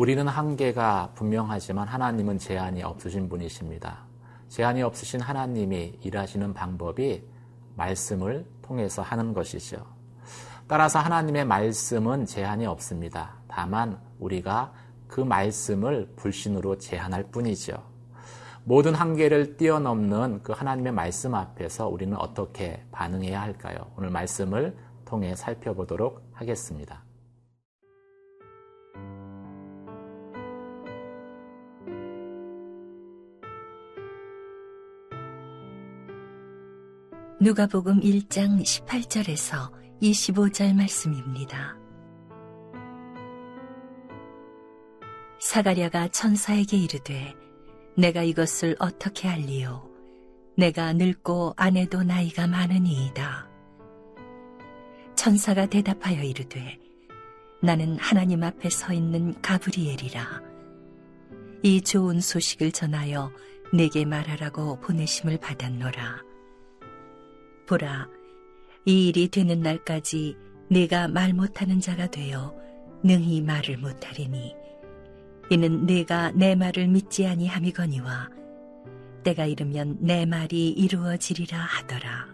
우리는 한계가 분명하지만 하나님은 제한이 없으신 분이십니다. 제한이 없으신 하나님이 일하시는 방법이 말씀을 통해서 하는 것이죠. 따라서 하나님의 말씀은 제한이 없습니다. 다만 우리가 그 말씀을 불신으로 제한할 뿐이죠. 모든 한계를 뛰어넘는 그 하나님의 말씀 앞에서 우리는 어떻게 반응해야 할까요? 오늘 말씀을 통해 살펴보도록 하겠습니다. 누가복음 1장 18절에서 25절 말씀입니다. 사가랴가 천사에게 이르되 내가 이것을 어떻게 알리요 내가 늙고 아내도 나이가 많으니이다. 천사가 대답하여 이르되 나는 하나님 앞에 서 있는 가브리엘이라 이 좋은 소식을 전하여 내게 말하라고 보내심을 받았노라. 보라, 이 일이 되는 날까지 내가 말 못하는 자가 되어 능히 말을 못하리니 이는 내가 내 말을 믿지 아니함이거니와 때가 이르면 내 말이 이루어지리라 하더라.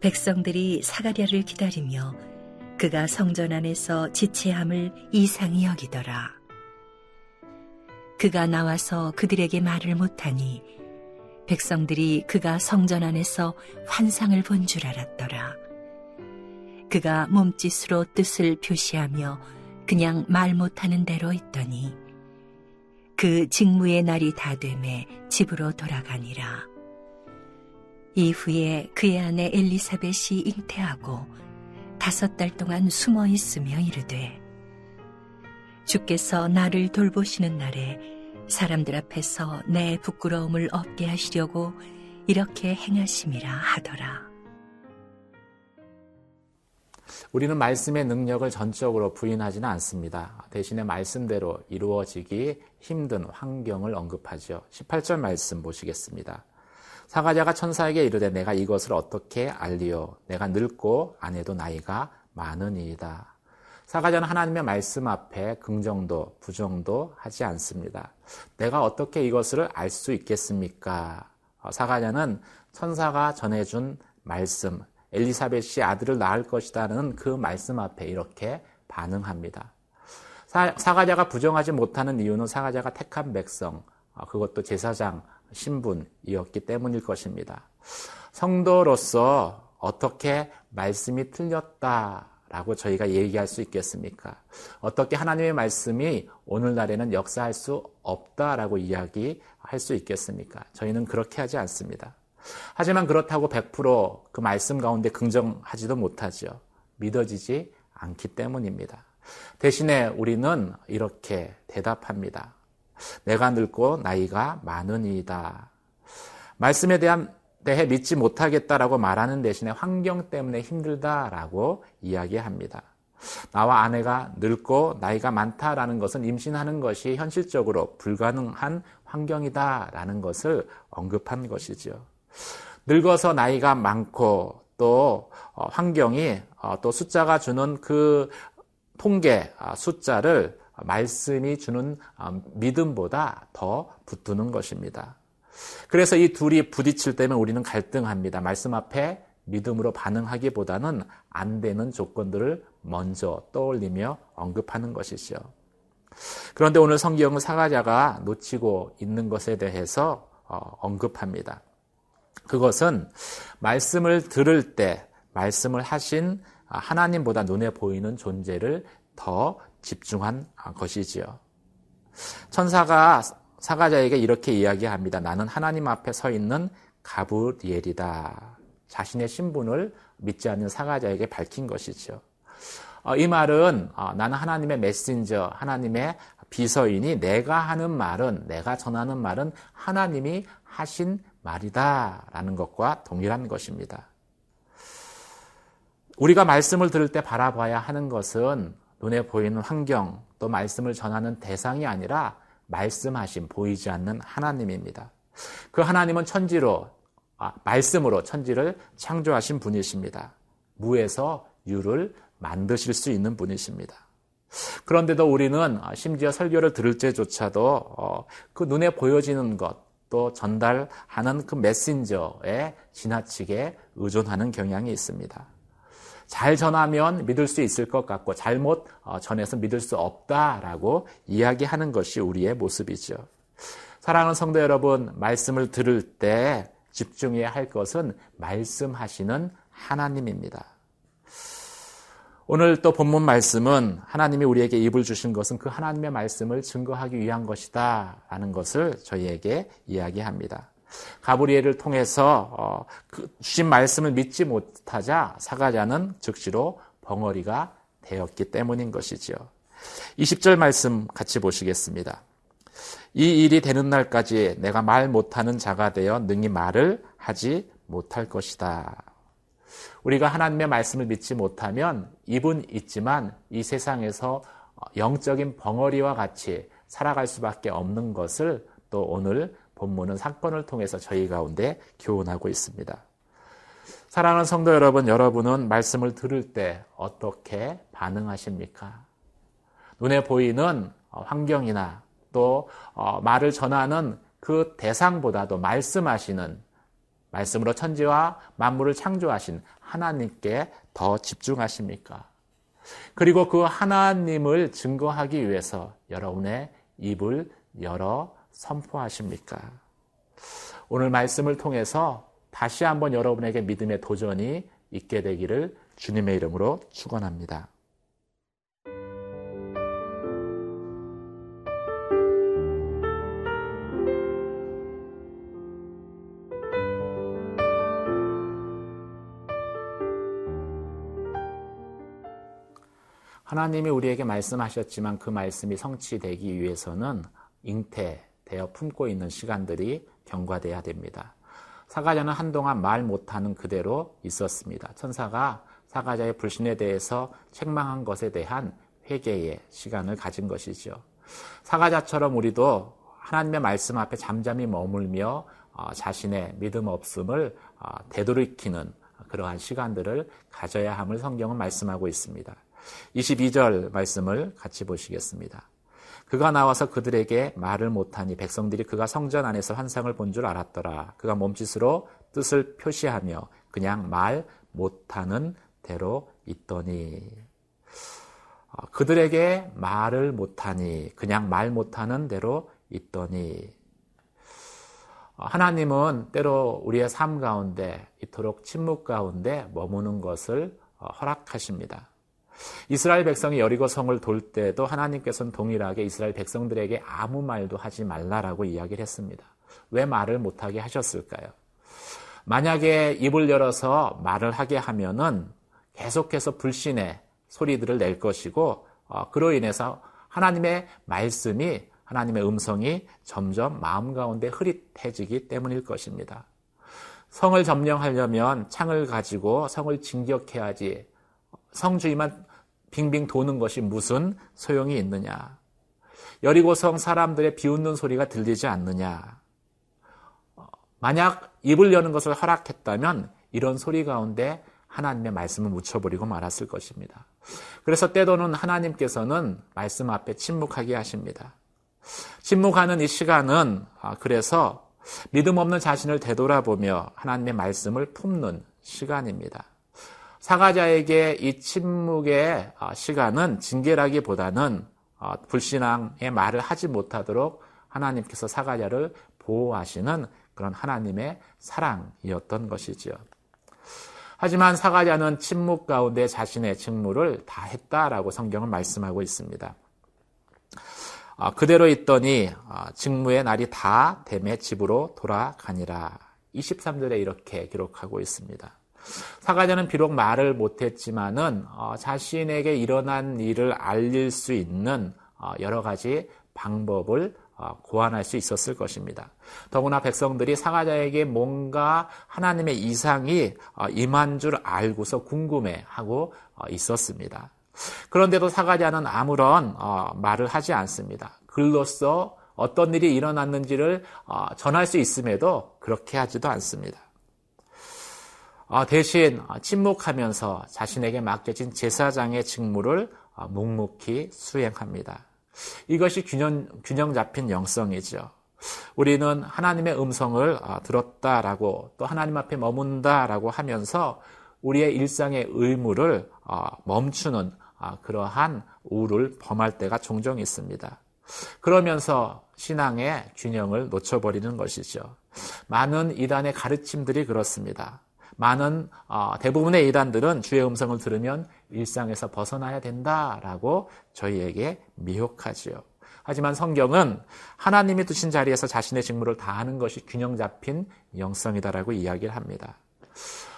백성들이 사가랴를 기다리며 그가 성전 안에서 지체함을 이상히 여기더라. 그가 나와서 그들에게 말을 못하니 백성들이 그가 성전 안에서 환상을 본 줄 알았더라. 그가 몸짓으로 뜻을 표시하며 그냥 말 못하는 대로 있더니 그 직무의 날이 다 되매 집으로 돌아가니라. 이후에 그의 아내 엘리사벳이 잉태하고 다섯 달 동안 숨어 있으며 이르되 주께서 나를 돌보시는 날에 사람들 앞에서 내 부끄러움을 없게 하시려고 이렇게 행하심이라 하더라. 우리는 말씀의 능력을 전적으로 부인하지는 않습니다. 대신에 말씀대로 이루어지기 힘든 환경을 언급하죠. 18절 말씀 보시겠습니다. 사가자가 천사에게 이르되 내가 이것을 어떻게 알리오 내가 늙고 아내도 나이가 많으니이다. 사가자는 하나님의 말씀 앞에 긍정도 부정도 하지 않습니다. 내가 어떻게 이것을 알 수 있겠습니까? 어, 사가자는 천사가 전해준 말씀, 엘리사벳이 아들을 낳을 것이다는 그 말씀 앞에 이렇게 반응합니다. 사, 가자가 부정하지 못하는 이유는 사가자가 택한 백성, 어, 그것도 제사장 신분이었기 때문일 것입니다. 성도로서 어떻게 말씀이 틀렸다 라고 저희가 얘기할 수 있겠습니까? 어떻게 하나님의 말씀이 오늘날에는 역사할 수 없다라고 이야기할 수 있겠습니까? 저희는 그렇게 하지 않습니다. 하지만 그렇다고 100%그 말씀 가운데 긍정하지도 못하죠. 믿어지지 않기 때문입니다. 대신에 우리는 이렇게 대답합니다. 내가 늙고 나이가 많으니이다. 말씀에 대한 대해 믿지 못하겠다라고 말하는 대신에 환경 때문에 힘들다라고 이야기합니다. 나와 아내가 늙고 나이가 많다라는 것은 임신하는 것이 현실적으로 불가능한 환경이다라는 것을 언급한 것이죠. 늙어서 나이가 많고 또 어, 환경이 어, 또 숫자가 주는 그 통계 아, 숫자를 말씀이 주는 어, 믿음보다 더 붙드는 것입니다. 그래서 이 둘이 부딪힐 때면 우리는 갈등합니다. 말씀 앞에 믿음으로 반응하기보다는 안 되는 조건들을 먼저 떠올리며 언급하는 것이죠. 그런데 오늘 성경은 사가자가 놓치고 있는 것에 대해서 어, 언급합니다. 그것은 말씀을 들을 때 말씀을 하신 하나님보다 눈에 보이는 존재를 더 집중한 것이지요. 천사가 사가자에게 이렇게 이야기합니다. 나는 하나님 앞에 서 있는 가브리엘이다. 자신의 신분을 믿지 않는 사가자에게 밝힌 것이죠. 어, 이 말은 어, 나는 하나님의 메신저, 하나님의 비서인이 내가 하는 말은, 내가 전하는 말은 하나님이 하신 말이다 라는 것과 동일한 것입니다. 우리가 말씀을 들을 때 바라봐야 하는 것은 눈에 보이는 환경, 또 말씀을 전하는 대상이 아니라 말씀하신 보이지 않는 하나님입니다. 그 하나님은 천지로 아, 말씀으로 천지를 창조하신 분이십니다. 무에서 유를 만드실 수 있는 분이십니다. 그런데도 우리는 심지어 설교를 들을 때조차도 어, 그 눈에 보여지는 것, 또 전달하는 그 메신저에 지나치게 의존하는 경향이 있습니다. 잘 전하면 믿을 수 있을 것 같고 잘못 어, 전해서 믿을 수 없다라고 이야기하는 것이 우리의 모습이죠. 사랑하는 성도 여러분, 말씀을 들을 때 집중해야 할 것은 말씀하시는 하나님입니다. 오늘 또 본문 말씀은 하나님이 우리에게 입을 주신 것은 그 하나님의 말씀을 증거하기 위한 것이다. 라는 것을 저희에게 이야기합니다. 가브리엘을 통해서 어, 그 주신 말씀을 믿지 못하자 사가자는 즉시로 벙어리가 되었기 때문인 것이지요. 20절 말씀 같이 보시겠습니다. 이 일이 되는 날까지 내가 말 못하는 자가 되어 능히 말을 하지 못할 것이다. 우리가 하나님의 말씀을 믿지 못하면 입은 있지만 이 세상에서 영적인 벙어리와 같이 살아갈 수밖에 없는 것을 또 오늘 본문은 사건을 통해서 저희 가운데 교훈하고 있습니다. 사랑하는 성도 여러분, 여러분은 말씀을 들을 때 어떻게 반응하십니까? 눈에 보이는 환경이나 또 어, 말을 전하는 그 대상보다도 말씀하시는 말씀으로 천지와 만물을 창조하신 하나님께 더 집중하십니까? 그리고 그 하나님을 증거하기 위해서 여러분의 입을 열어 선포하십니까? 오늘 말씀을 통해서 다시 한번 여러분에게 믿음의 도전이 있게 되기를 주님의 이름으로 축원합니다. 하나님이 우리에게 말씀하셨지만 그 말씀이 성취되기 위해서는 잉태 되어 품고 있는 시간들이 경과돼야 됩니다. 사가자는 한동안 말 못하는 그대로 있었습니다. 천사가 사가자의 불신에 대해서 책망한 것에 대한 회개의 시간을 가진 것이죠. 사가자처럼 우리도 하나님의 말씀 앞에 잠잠히 머물며 어, 자신의 믿음 없음을 어, 되돌이키는 그러한 시간들을 가져야 함을 성경은 말씀하고 있습니다. 22절 말씀을 같이 보시겠습니다. 그가 나와서 그들에게 말을 못하니 백성들이 그가 성전 안에서 환상을 본 줄 알았더라. 그가 몸짓으로 뜻을 표시하며 그냥 말 못하는 대로 있더니 어, 그들에게 말을 못하니 그냥 말 못하는 대로 있더니 어, 하나님은 때로 우리의 삶 가운데 이토록 침묵 가운데 머무는 것을 어, 허락하십니다. 이스라엘 백성이 여리고 성을 돌 때도 하나님께서는 동일하게 이스라엘 백성들에게 아무 말도 하지 말라라고 이야기를 했습니다. 왜 말을 못하게 하셨을까요? 만약에 입을 열어서 말을 하게 하면은 계속해서 불신의 소리들을 낼 것이고 어, 그로 인해서 하나님의 말씀이 하나님의 음성이 점점 마음 가운데 흐릿해지기 때문일 것입니다. 성을 점령하려면 창을 가지고 성을 진격해야지 성주의만 빙빙 도는 것이 무슨 소용이 있느냐? 여리고성 사람들의 비웃는 소리가 들리지 않느냐? 만약 입을 여는 것을 허락했다면 이런 소리 가운데 하나님의 말씀을 묻혀버리고 말았을 것입니다. 그래서 때도는 하나님께서는 말씀 앞에 침묵하게 하십니다. 침묵하는 이 시간은 아, 그래서 믿음 없는 자신을 되돌아보며 하나님의 말씀을 품는 시간입니다. 사가자에게 이 침묵의 어, 시간은 징계라기보다는 어, 불신앙의 말을 하지 못하도록 하나님께서 사가자를 보호하시는 그런 하나님의 사랑이었던 것이지요. 하지만 사가자는 침묵 가운데 자신의 직무를 다 했다라고 성경은 말씀하고 있습니다. 어, 그대로 있더니 직무의 날이 다 됨에 집으로 돌아가니라. 23절에 이렇게 기록하고 있습니다. 사가자는 비록 말을 못했지만은 어, 자신에게 일어난 일을 알릴 수 있는 어, 여러 가지 방법을 어, 고안할 수 있었을 것입니다. 더구나 백성들이 사가자에게 뭔가 하나님의 이상이 어, 임한 줄 알고서 궁금해하고 어, 있었습니다. 그런데도 사가자는 아무런 어, 말을 하지 않습니다. 글로써 어떤 일이 일어났는지를 전할 수 있음에도 그렇게 하지도 않습니다. 어, 대신 침묵하면서 자신에게 맡겨진 제사장의 직무를 어, 묵묵히 수행합니다. 이것이 균형, 균형 잡힌 영성이죠. 우리는 하나님의 음성을 어, 들었다라고 또 하나님 앞에 머문다라고 하면서 우리의 일상의 의무를 어, 멈추는 그러한 우를 범할 때가 종종 있습니다. 그러면서 신앙의 균형을 놓쳐버리는 것이죠. 많은 이단의 가르침들이 그렇습니다. 많은 어, 대부분의 이단들은 주의 음성을 들으면 일상에서 벗어나야 된다라고 저희에게 미혹하지요. 하지만 성경은 하나님이 두신 자리에서 자신의 직무를 다하는 것이 균형 잡힌 영성이다라고 이야기를 합니다.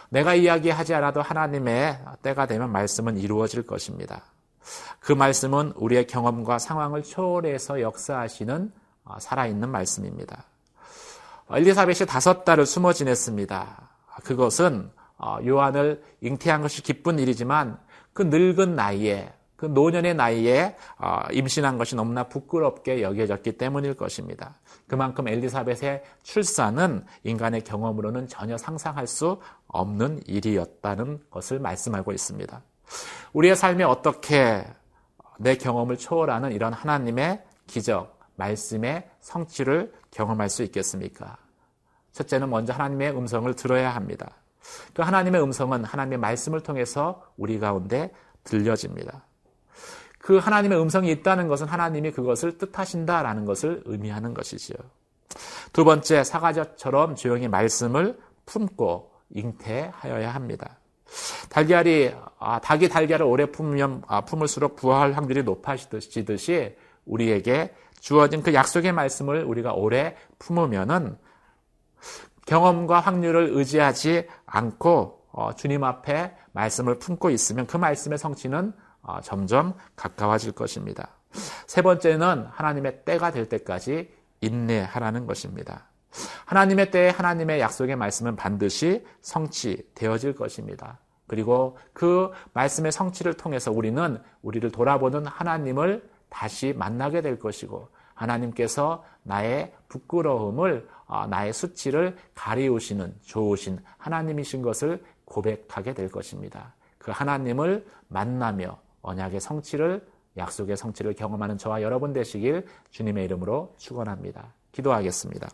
내가 이야기하지 않아도 하나님의 때가 되면 말씀은 이루어질 것입니다. 그 말씀은 우리의 경험과 상황을 초월해서 역사하시는 어, 살아있는 말씀입니다. 엘리사벳이 다섯 달을 숨어 지냈습니다. 그것은 어, 요한을 잉태한 것이 기쁜 일이지만 그 늙은 나이에 그 노년의 나이에 어, 임신한 것이 너무나 부끄럽게 여겨졌기 때문일 것입니다. 그만큼 엘리사벳의 출산은 인간의 경험으로는 전혀 상상할 수 없는 일이었다는 것을 말씀하고 있습니다. 우리의 삶에 어떻게 내 경험을 초월하는 이런 하나님의 기적, 말씀의 성취를 경험할 수 있겠습니까? 첫째는 먼저 하나님의 음성을 들어야 합니다. 그 하나님의 음성은 하나님의 말씀을 통해서 우리 가운데 들려집니다. 그 하나님의 음성이 있다는 것은 하나님이 그것을 뜻하신다라는 것을 의미하는 것이지요. 두 번째, 사과젓처럼 조용히 말씀을 품고 잉태하여야 합니다. 달걀이 아, 닭이 달걀을 오래 품으면 아, 품을수록 부화할 확률이 높아지듯이 우리에게 주어진 그 약속의 말씀을 우리가 오래 품으면은 경험과 확률을 의지하지 않고 어, 주님 앞에 말씀을 품고 있으면 그 말씀의 성취는 어, 점점 가까워질 것입니다. 세 번째는 하나님의 때가 될 때까지 인내하라는 것입니다. 하나님의 때에 하나님의 약속의 말씀은 반드시 성취되어질 것입니다. 그리고 그 말씀의 성취를 통해서 우리는 우리를 돌아보는 하나님을 다시 만나게 될 것이고 하나님께서 나의 부끄러움을 어, 나의 수치를 가리우시는 좋으신 하나님이신 것을 고백하게 될 것입니다. 그 하나님을 만나며 언약의 성취를 약속의 성취를 경험하는 저와 여러분 되시길 주님의 이름으로 축원합니다. 기도하겠습니다.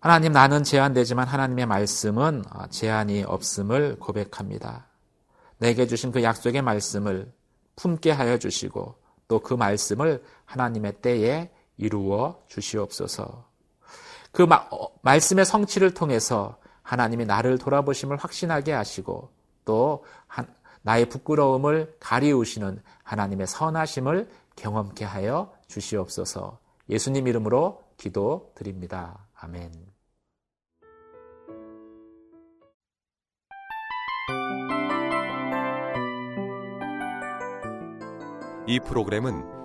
하나님 나는 제한되지만 하나님의 말씀은 어, 제한이 없음을 고백합니다. 내게 주신 그 약속의 말씀을 품게 하여 주시고 또 그 말씀을 하나님의 때에 이루어 주시옵소서. 그 마, 어, 말씀의 성취를 통해서 하나님이 나를 돌아보심을 확신하게 하시고 또 한, 나의 부끄러움을 가리우시는 하나님의 선하심을 경험케 하여 주시옵소서. 예수님 이름으로 기도 드립니다. 아멘. 이 프로그램은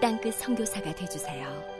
땅끝 성교사가 되주세요